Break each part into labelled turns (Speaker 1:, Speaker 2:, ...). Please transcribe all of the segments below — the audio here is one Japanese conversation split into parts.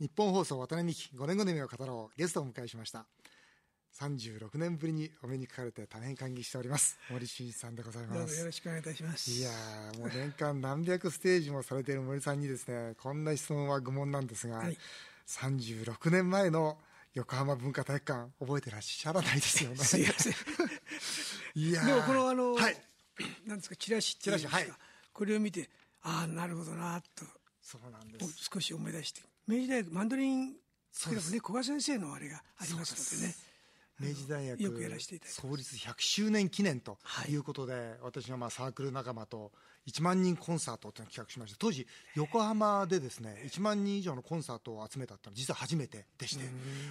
Speaker 1: 日本放送渡辺美希5年後の夢を語ろうゲストをお迎えしました。36年ぶりにお目にかかれて大変感激しております。森進一さんでございます。
Speaker 2: どうぞよろしくお願いいたします。
Speaker 1: いやーもう年間何百ステージもされている森さんにですねこんな質問は愚問なんですが、
Speaker 2: はい。
Speaker 1: 36年前の横浜文化体育館覚えてらっしゃらないですよね。
Speaker 2: すいません。
Speaker 1: いやー
Speaker 2: でもこのあの、
Speaker 1: はい。
Speaker 2: なんですかチラシっていうんですか？
Speaker 1: はい。
Speaker 2: これを見てああなるほどなと。
Speaker 1: そうなんです。
Speaker 2: 少し思い出して明治大学マンドリン
Speaker 1: そうです。
Speaker 2: クラブね古賀先生のあれがありますのでね。
Speaker 1: 明治大学創立100周年記念と
Speaker 2: はい
Speaker 1: いうことで、私のまあサークル仲間と1万人コンサートというのを企画しました当時横浜でですね1万人以上のコンサートを集めたってのは実は初めてでして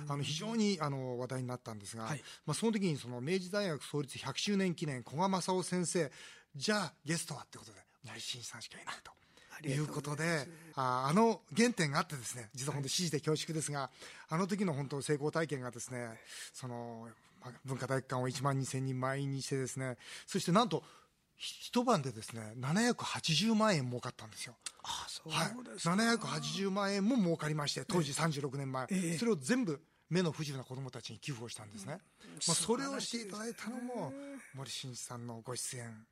Speaker 1: あの非常にあの話題になったんですが、
Speaker 2: はい。
Speaker 1: まあ、その時にその明治大学創立100周年記念古賀正夫先生じゃあゲストはってことで森進一さんしかいないと。い
Speaker 2: う
Speaker 1: うことで、ああの原点があってですね、実は本当、指示で恐縮ですが、あの時の本当、成功体験がですね、その、まあ文化体育館を1万2000人満員にしてですね、そしてなんと、ひ一晩でですね、780万円儲かったんですよ。
Speaker 2: ああそう
Speaker 1: はい。
Speaker 2: ですか、
Speaker 1: 780万円も儲かりまして、当時36年前。
Speaker 2: ええ
Speaker 1: それを全部、目の不自由な子供たちに寄付をしたんですね。まあ、それをしていただいたのも、森進一さんのご出演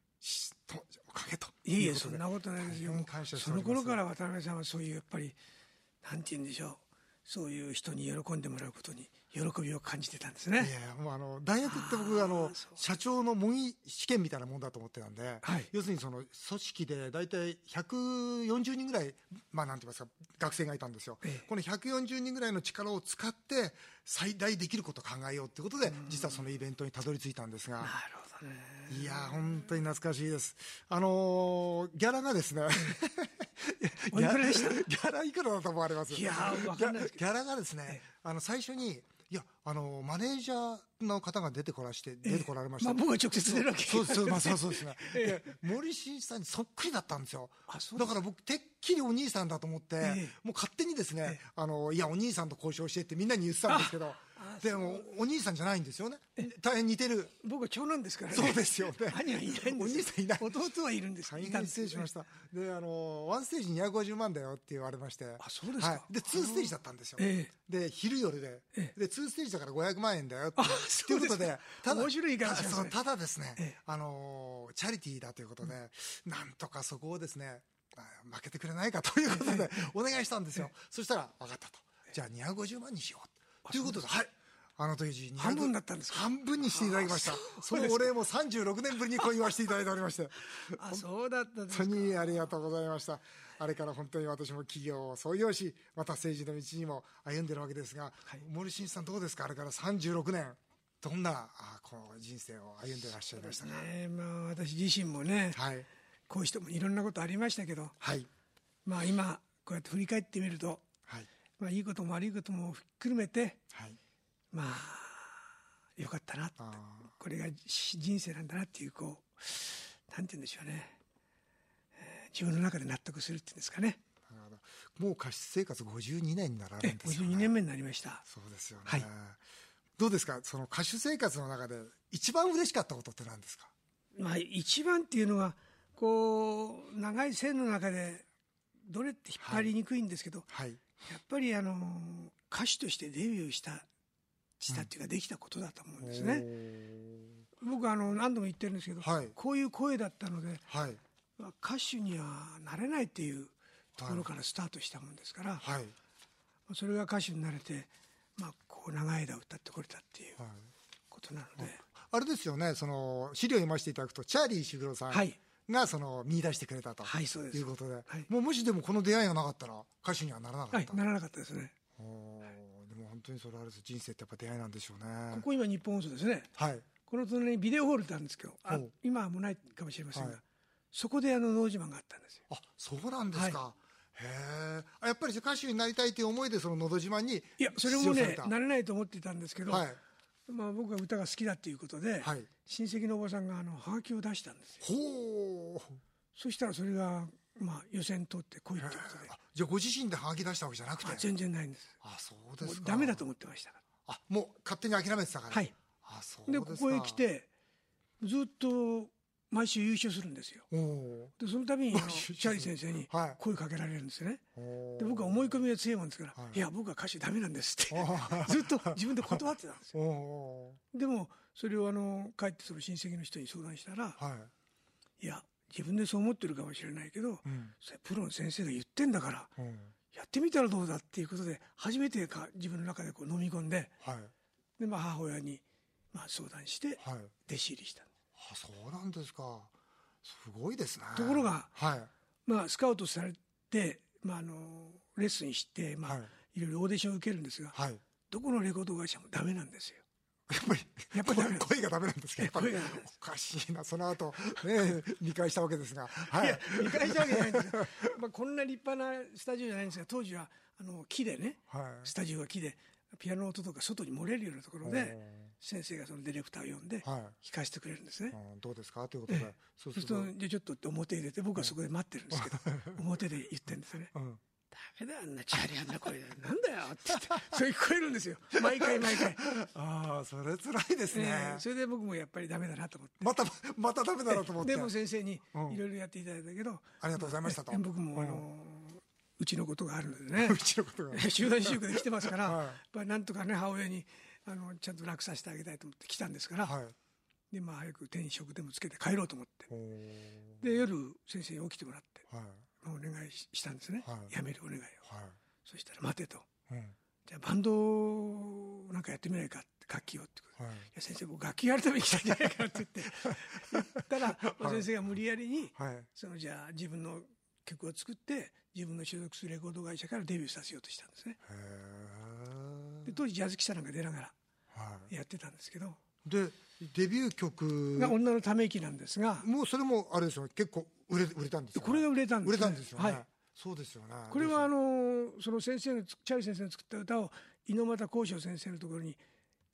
Speaker 1: おかげと。
Speaker 2: いえいえそんなことないですよ。その頃から渡辺さんはそういうやっぱりなんて言うんでしょう。そういう人に喜んでもらうことに喜びを感じてたんですね。
Speaker 1: いやもうあの大学って僕あの社長の模擬試験みたいなもんだと思ってたんで、
Speaker 2: はい。
Speaker 1: 要するにその組織で大体140人ぐらい、まあ、なんて言いますか学生がいたんですよ、
Speaker 2: ええ。
Speaker 1: この140人ぐらいの力を使って最大できることを考えようということで実はそのイベントにたどり着いたんですが
Speaker 2: なるほど。ね
Speaker 1: いや本当に懐かしいです。あのーギャラがですね
Speaker 2: おいくらでした？
Speaker 1: ギャラいくらだと思われます
Speaker 2: いやーわかんない
Speaker 1: ギャラがですね、あの最初に、いや、あのマネージャーの方が出てこらして、出てこられました。
Speaker 2: まあ僕は直接出るわけ
Speaker 1: そうです、そうまあ、そうそうですね。で森進一さんにそっくりだったんですよ。
Speaker 2: あそう
Speaker 1: だから僕、てっきりお兄さんだと思って、
Speaker 2: ええ。
Speaker 1: もう勝手にですね、あの、いや、お兄さんと交渉してってみんなに言ってたんですけど、でも、お兄さんじゃないんですよね。大変似てる。
Speaker 2: 僕は長男ですからね
Speaker 1: そうですよね
Speaker 2: 兄はいないんですよ
Speaker 1: お兄さんいない
Speaker 2: 弟はいるんです
Speaker 1: 大変失礼しました。で、あの、ワンステージ250万だよって言われまして。
Speaker 2: あそうですか
Speaker 1: はい。で、ツーステージだったんですよ。
Speaker 2: え
Speaker 1: で、昼夜で。
Speaker 2: え
Speaker 1: で、ツーステージだから500万円だよって。
Speaker 2: あ
Speaker 1: っていうことで
Speaker 2: そうですか、面白い言い方しますね
Speaker 1: たそうただですね、
Speaker 2: ええ
Speaker 1: あの、チャリティーだということで、なんとかそこをですね、あ負けてくれないかということで、お願いしたんですよ。そしたら、分かったと。じゃあ250万にしよう。ということで、はい。あの時200
Speaker 2: 半分だったんですか？
Speaker 1: 半分にしていただきました。そのお礼も36年ぶりにこう言わせていただいておりまして。
Speaker 2: あそうだったんです
Speaker 1: 本当にありがとうございました。あれから本当に私も企業を創業し、また政治の道にも歩んでるわけですが、森進一さんどうですか？あれから36年。どんなあこう人生を歩んでいらっしゃいましたか、
Speaker 2: ねまあ私自身もね、
Speaker 1: はい。
Speaker 2: こうしてもいろんなことありましたけど
Speaker 1: はい。
Speaker 2: まあ今こうやって振り返ってみると
Speaker 1: はい。
Speaker 2: まあいいことも悪いこともひっくるめて
Speaker 1: はい。
Speaker 2: まあよかったなこれがし人生なんだなっていうこうなんて言うんでしょうね、えー自分の中で納得するっていうんですかね。
Speaker 1: もう歌手生活52年になられ
Speaker 2: え
Speaker 1: るんですよ、ね。
Speaker 2: 52年目になりました。
Speaker 1: そうですよね。
Speaker 2: はい。
Speaker 1: どうですか？その歌手生活の中で一番嬉しかったことって何ですか？
Speaker 2: まあ一番っていうのはこう長い線の中でどれって引っ張りにくいんですけど、
Speaker 1: はい。
Speaker 2: やっぱりあの歌手としてデビューしたしたっていうかできたことだと思うんですね、僕あの何度も言ってるんですけど、
Speaker 1: はい。
Speaker 2: こういう声だったので
Speaker 1: はい。
Speaker 2: まあ歌手にはなれないっていうところからスタートしたもんですから、
Speaker 1: はい。
Speaker 2: まあそれが歌手になれて、まあ、こう長い間歌ってこれたっていう
Speaker 1: はい。
Speaker 2: ことなので、
Speaker 1: あれですよね、その資料を読ませていただくと、チャーリー石黒さん
Speaker 2: はい。
Speaker 1: がその見出してくれたと、
Speaker 2: はい
Speaker 1: いうことで、
Speaker 2: はい。
Speaker 1: もうもしでもこの出会いがなかったら、歌手にはならなかった、
Speaker 2: はい、ならなかったですね
Speaker 1: 当にそれあれです、人生ってやっぱ出会いなんでしょうね。
Speaker 2: ここ今日本放送ですね。
Speaker 1: はい、
Speaker 2: この隣にビデオホールってあるんですけどあ今はもうないかもしれませんが、
Speaker 1: はい。
Speaker 2: そこであの「のど自慢」があったんですよ。
Speaker 1: あそうなんですか、へえ、あやっぱり歌手になりたいという思いで、そののど自慢に
Speaker 2: いやそれもねなれないと思っていたんですけど、
Speaker 1: はい。
Speaker 2: まあ、僕が歌が好きだっていうことで、
Speaker 1: はい。
Speaker 2: 親戚のおばさんがあのハガキを出したんですよ
Speaker 1: ほう、
Speaker 2: そしたらそれが、まあ、予選通って来いってことで
Speaker 1: あじゃあ、ご自身でハガキ出したわけじゃなくて、
Speaker 2: あ全然ないんです。
Speaker 1: あそうですか、
Speaker 2: ダメだと思ってましたか
Speaker 1: あもう勝手に諦めてたから、
Speaker 2: はい。
Speaker 1: あそう
Speaker 2: でここへ来、てずっと毎週優勝するんですよ。でその度にあのチャーリー先生に声かけられるんですよね、はい、で僕は思い込みが強いもんですから、はい、いや僕は歌手ダメなんですって。ずっと自分で断ってたんですよ。でもそれをあの帰ってその親戚の人に相談したら、はい、いや自分でそう思ってるかもしれないけど、うん、それプロの先生が言ってんだから、うん、やってみたらどうだっていうことで初めてか自分の中でこう飲み込んで、はい、でまあ母親にまあ相談して弟子入りした、はい
Speaker 1: あそうなんですか。すごいですね。
Speaker 2: ところが、はい。まあ、スカウトされて、まあ、あのレッスンして、まあはい、いろいろオーディションを受けるんですが、はい、どこのレコード会社もダメなんですよ
Speaker 1: やっぱり、やっぱり声がダメなんですか、やっぱり。おかしいな、その後、ね、見返したわけですが。
Speaker 2: はい。いや、見返したわけじゃないんですよ。まあ、こんな立派なスタジオじゃないんですが、当時は、あの、木でね、はい、スタジオが木で、ピアノ音とか外に漏れるようなところで、先生がそのディレクターを呼んで弾かせてくれるんですね、はい、
Speaker 1: どうですか？ということで、
Speaker 2: そうすると。じゃちょっとって表入れて僕はそこで待ってるんですけど、表で言ってるんですよね、うん、ダメだあんなチャリあんな声で。なんだよって言って。それ聞こえるんですよ。毎回毎回。
Speaker 1: ああそれつらいですね、え
Speaker 2: ー、それで僕もやっぱりダメだなと思って。
Speaker 1: またまたダメだなと思って。
Speaker 2: でも先生にいろいろやっていただいたけど、うん、
Speaker 1: ありがとうございましたと。
Speaker 2: 僕もあのうちのことがあるのでね。
Speaker 1: うちのことが。
Speaker 2: 集団就職で来てますから、はい、やっぱりなんとかね母親にあのちゃんと楽させてあげたいと思って来たんですから、はい、でまあ早く手に職でもつけて帰ろうと思って。で夜先生に起きてもらって、はい。まあ、お願いしたんですね、はい、辞めるお願いを、はい、そしたら待てと、うん、じゃあバンドなんかやってみないか楽器をってこと、はい、いや先生僕楽器やるために来たんじゃないかって言って。言ったら、はい、先生が無理やりに、はい、そのじゃあ自分の曲を作って自分の所属するレコード会社からデビューさせようとしたんですね。で当時ジャズ記者なんか出ながらやってたんですけど、
Speaker 1: でデビュー曲
Speaker 2: が「女のため息」なんですが。
Speaker 1: もうそれもあれですよ結構売れ売れたんですよ、
Speaker 2: ね、これが売れたんです、
Speaker 1: ね、売れたんですよね、はい、そうですよね。
Speaker 2: これはあのその先生のチャーリー先生の作った歌を猪俣幸章先生のところに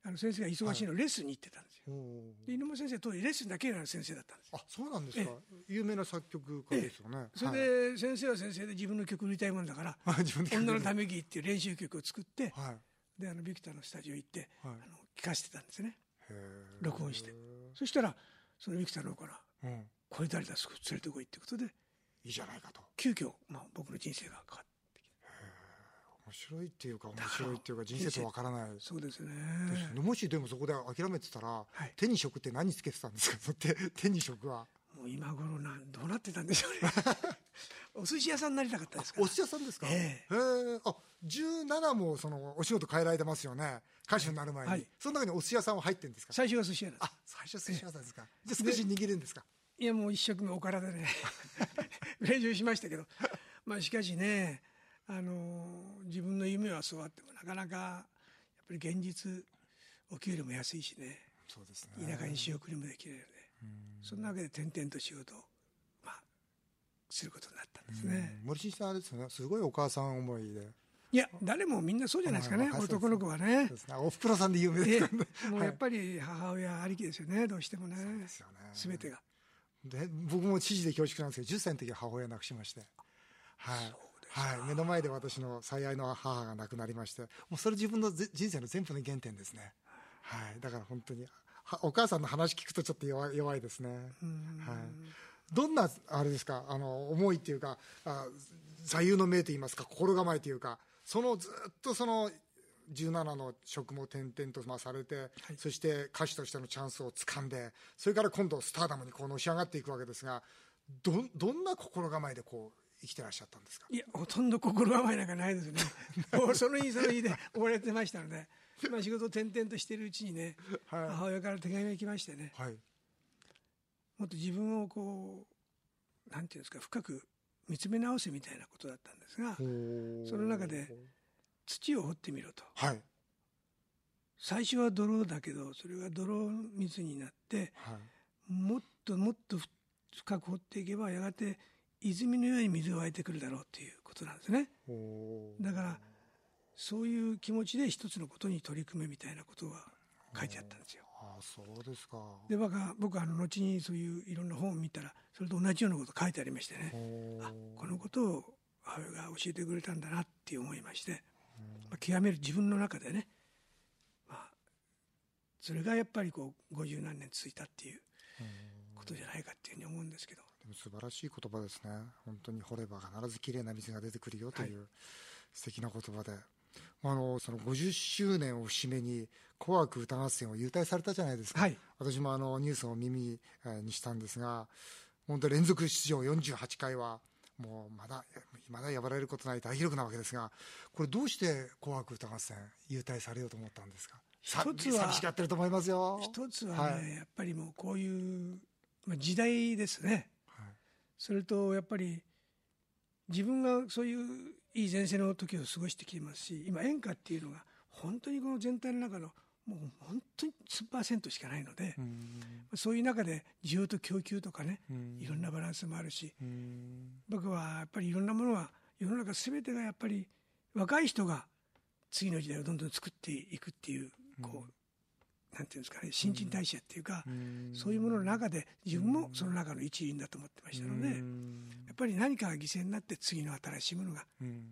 Speaker 2: あの先生が忙しいのレッスンに行ってたんですよ、はい、猪俣先生当時レッスンだけの先生だったんです
Speaker 1: あそうなんですか。有名な作曲家ですよね。
Speaker 2: それで先生は先生で自分の曲売りたいもんだから「女のため息」っていう練習曲を作って、はい、であのビクターのスタジオ行って、はい、あの聞かせてたんですね録音して。そしたらそのビクターの方から「うん、これ誰だすぐ連れてこい」ってことで
Speaker 1: いいじゃないかと。
Speaker 2: 急遽、まあ僕の人生が変わって
Speaker 1: 面白いっていうか面白いっていうか人生とわからない。
Speaker 2: そうですね。
Speaker 1: もしでもそこで諦めてたら、はい、手に職って何つけてたんですか？手手に職は
Speaker 2: もう今頃なんどうなってたんでしょうね。お寿司屋さんになりたかったですか
Speaker 1: お寿司屋さんですか？ええ。ー、あ17もそのお仕事変えられてますよね。歌手になる前に、はい、その中にお寿司屋さんは入ってるんですか？
Speaker 2: 最初は寿司屋
Speaker 1: あ最初寿司屋さんですか、じゃあ少し握るんですか？
Speaker 2: いやもう一生懸命お体でね。練習しましたけど。まあしかしねあの自分の夢はそうあってもなかなかやっぱり現実お給料も安いしね。
Speaker 1: そうですね。
Speaker 2: 田舎に仕送りもできるのでそんなわけで転々と仕事を、まあ、することになったんですね。
Speaker 1: 森さんですね。すごいお母さん思いで。
Speaker 2: いや誰もみんなそうじゃないですかね。男の子はね。ね。
Speaker 1: おふくろさんで有名です
Speaker 2: もうやっぱり母親ありきですよね。どうしてもね。そうですよね。全てが。
Speaker 1: で僕も知事で恐縮なんですけど10歳の時は母親亡くしまして。はい。はい、目の前で私の最愛の母が亡くなりまして。もうそれ自分の人生の全部の原点ですね、はい、だから本当にお母さんの話聞くとちょっと弱弱いですね、はい、どんなあれですか？あの思いっていうかあ座右の銘といいますか？心構えというかそのずっとその17の職も転々とまあされて、はい、そして歌手としてのチャンスをつかんでそれから今度スターダムにこうのし上がっていくわけですがどどんな心構えでこう生きてらっしゃったんですか？
Speaker 2: いやほとんど心構えなんかないですね。もうその日その日で追われてましたので、まあ、仕事を転々としているうちにね、はい、母親から手紙が来ましてね、はい、もっと自分をこうなんていうんですか深く見つめ直せみたいなことだったんですがその中で土を掘ってみろと、はい、最初は泥だけどそれが泥水になって、はい、もっともっと深く掘っていけばやがて泉のように水が湧いてくるだろうということなんですね。だからそういう気持ちで一つのことに取り組めみたいなことが書いてあったんですよ。
Speaker 1: ああそうですか。
Speaker 2: で僕は僕はあの後にそういういろんな本を見たらそれと同じようなこと書いてありましてね。あこのことを母親が教えてくれたんだなって思いまして、まあ、極める自分の中でね、まあ、それがやっぱりこう50何年続いたっていうこことじゃないかっていうふうに思うんですけど。
Speaker 1: でも素晴らしい言葉ですね。本当に掘れば必ずきれいな水が出てくるよという、はい、素敵な言葉であのその50周年を節目に「紅白歌合戦」を優待されたじゃないですか、はい、私もあのニュースを耳にしたんですが本当連続出場48回はもうまだまだ破られることない大記録なわけですがこれどうして「紅白歌合戦」優待されようと思ったんですか？一つは寂しがってると思いますよ。
Speaker 2: 一つはね、はい、やっぱりもうこういう、まあ、時代ですね、はい、それとやっぱり自分がそういういい前世の時を過ごしてきてますし今演歌っていうのが本当にこの全体の中のもう本当に数パーセントしかないので、そういう中で需要と供給とかね、いろんなバランスもあるし、僕はやっぱりいろんなものは世の中すべてがやっぱり若い人が次の時代をどんどん作っていくっていうこう、なんていうんですかね新陳代謝っていうか、そういうものの中で自分もその中の一員だと思ってましたので、やっぱり何かが犠牲になって次の新しいものが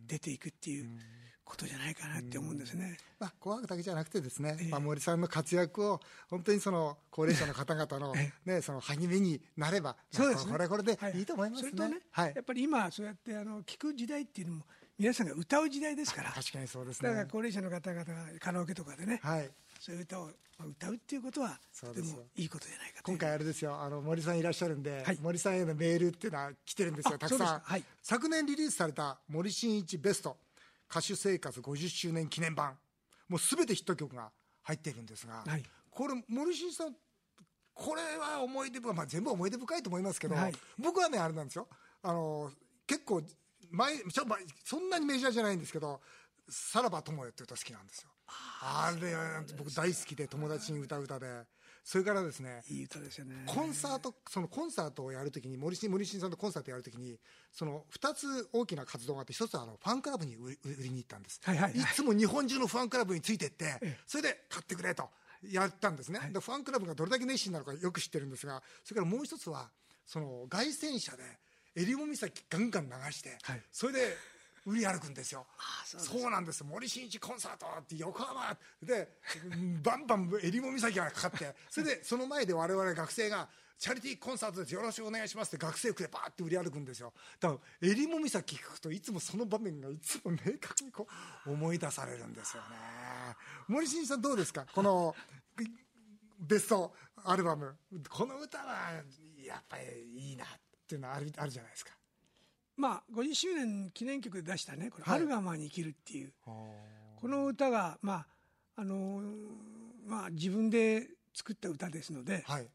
Speaker 2: 出ていくっていう。ことじゃないかなって思うんですね。
Speaker 1: まあ、紅白だけじゃなくてですね、えー、まあ、森さんの活躍を本当にその高齢者の方々の ね、その励みになれば、
Speaker 2: そうですね。
Speaker 1: これこれでいいと思いますね。それとね、
Speaker 2: はい、やっぱり今そうやってあの聞く時代っていうのも皆さんが歌う時代ですから。
Speaker 1: 確かにそうですね。
Speaker 2: だから高齢者の方々がカラオケとかでね、はい、そういう歌を歌うっていうことはとてもいいことじゃないか
Speaker 1: 今回あれですよ。あの森さんいらっしゃるんで、はい、森さんへのメールっていうのは来てるんですよたくさん、はい、昨年リリースされた森進一ベスト歌手生活50周年記念版。もうすべてヒット曲が入っているんですが、はい、これ森進さんこれは思い出深い、まあ、全部思い出深いと思いますけど、はい、僕はねあれなんですよ。あの結構前ちょ、まあ、そんなにメジャーじゃないんですけど「さらば友よ」って歌好きなんですよあれ僕大好きで友達に歌う歌で。それからですね
Speaker 2: いい歌ですよね。
Speaker 1: コンサートそのコンサートをやるときに森進森進さんとコンサートやるときにその2つ大きな活動があって1つはあのファンクラブに売りに行ったんです、はいはい、い。つも日本中のファンクラブについてってそれで買ってくれとやったんですね、はい、でファンクラブがどれだけ熱心なのかよく知ってるんですがそれからもう一つはその凱旋車で襟裳岬ガンガン流して、はい、それで売り歩くんですよ。そうなんです。森進一コンサートって横浜でバンバン襟裳岬がかかって それでその前で我々学生がチャリティーコンサートです。よろしくお願いしますって学生服でバーって売り歩くんですよ。だから襟裳岬聞くといつもその場面がいつも明確にこう思い出されるんですよね。森進一さんどうですか？このベストアルバム。この歌はやっぱりいいなっていうのはあるあるじゃないですか
Speaker 2: まあ50周年記念曲で出したね「この春がまに生きる」っていう、はい、この歌がまああのまあ自分で作った歌ですので、はい、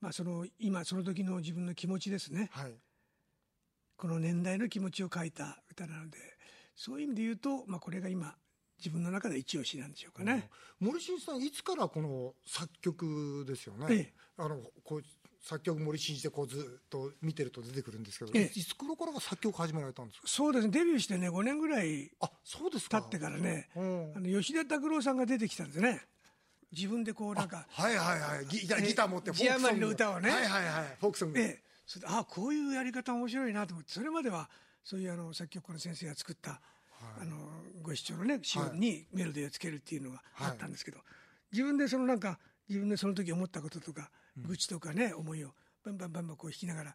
Speaker 2: まあその今その時の自分の気持ちですね、はい、この年代の気持ちを書いた歌なのでそういう意味で言うと、まあ、これが今自分の中で一押しなんでしょうかね。
Speaker 1: 森進さんいつからこの作曲ですよね？ええ、あのこう作曲森進一でこうずっと見てると出てくるんですけど、ええ、いつ頃からが作曲始められたんですか？
Speaker 2: そうですね。デビューしてね5年ぐらいあそうです経ってからね、うん、あの吉田拓郎さんが出てきたんですね。自分でこうなんか
Speaker 1: はいはいはい。ギギター持って
Speaker 2: フォークソング。の歌をね。
Speaker 1: はいはいはい。フォークソング。ええ。
Speaker 2: それであこういうやり方面白いなと思ってそれまではそういうあの作曲家の先生が作った、はい、あのご視聴のね詩にメロディーをつけるっていうのがあったんですけど、はい、自分でそのなんか自分でその時思ったこととか、愚痴とかね思いをバンバンバンバンこう弾きながら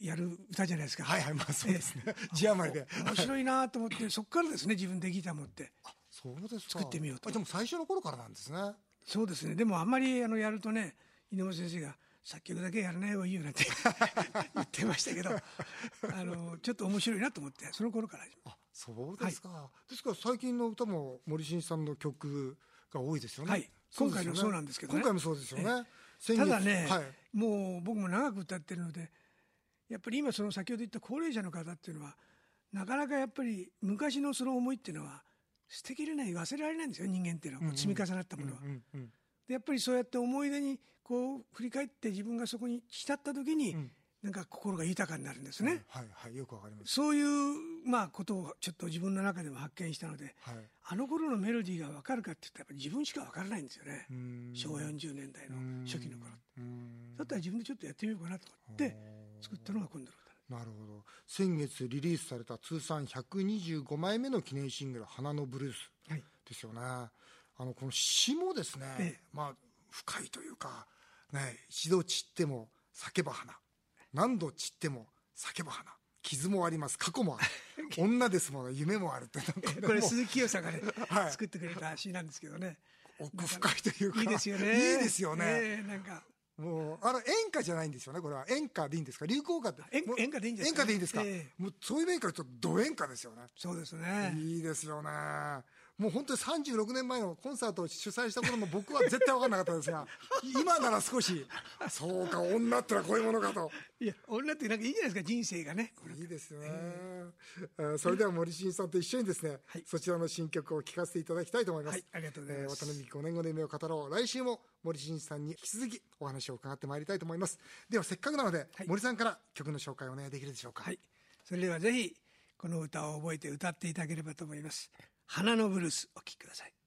Speaker 2: やる歌じゃないですか、
Speaker 1: はいはいまあそうですね。字余りで。
Speaker 2: 面白いなと思って そこからですね自分でギター持って。
Speaker 1: そうです
Speaker 2: 作ってみようと。
Speaker 1: でも最初の頃からなんですね。
Speaker 2: そうですね。でもあんまりあのやるとね井上先生が作曲だけやらない方がいいよなんて 言ってましたけどあのちょっと面白いなと思ってその頃から
Speaker 1: あそうですか、はい、ですから最近の歌も森進一さんの曲が多いですよね、はい、
Speaker 2: 今回もそうなんですけど、
Speaker 1: ね、今回もそうですよね、
Speaker 2: ただね、はい、もう僕も長く歌ってるのでやっぱり今その先ほど言った高齢者の方っていうのはなかなかやっぱり昔のその思いっていうのは捨てきれない忘れられないんですよ人間っていうのは、積み重なったものは。でやっぱりそうやって思い出にこう振り返って自分がそこに浸った時に、うんなんか心が豊かになるんですね。
Speaker 1: はいはいよくわかります。
Speaker 2: そういうまあことをちょっと自分の中でも発見したので、はい、あの頃のメロディーがわかるかって言ったらやっぱ自分しかわからないんですよね。昭和40年代の初期の頃。だったら自分でちょっとやってみようかなと思って作ったのが今度の
Speaker 1: 歌。なるほど。先月リリースされた通算125枚目の記念シングル花のブルースですよね。はい、あのこの詩もですね、ええ、まあ深いというかね一度散っても叫ば花何度散っても叫ば花。傷もあります。過去もある。女ですもの。夢もあるって。
Speaker 2: これ鈴木清さんがね、はい、作ってくれた詩なんですけどね。
Speaker 1: 奥深いというか。
Speaker 2: いいですよね。
Speaker 1: いいですよね、
Speaker 2: えー、なんか。
Speaker 1: もうあの演歌じゃないんですよねこれは。演歌でいいんですか？流行歌って。
Speaker 2: 演歌でいいんですか、
Speaker 1: 演歌でいいんですか、えー、もうそういう面からちょっとド演歌ですよね。
Speaker 2: そうですね。
Speaker 1: いいですよねもう本当に36年前のコンサートを主催した頃の僕は絶対分かんなかったですが 今なら少しそうか女ってのはこういうものかと。
Speaker 2: いや女ってなんかいいじゃないですか人生がね。
Speaker 1: いいですね、えー、それでは森進さんと一緒にですね、はい、そちらの新曲を聴かせていただきたいと思います、はい、
Speaker 2: ありがとうございます、
Speaker 1: えー、渡辺美5年後の夢を語ろう。来週も森進さんに引き続きお話を伺ってまいりたいと思います。ではせっかくなので、はい、森さんから曲の紹介をお願いできるでしょうか。
Speaker 2: はい。それではぜひこの歌を覚えて歌っていただければと思います花のブルースお聴きください。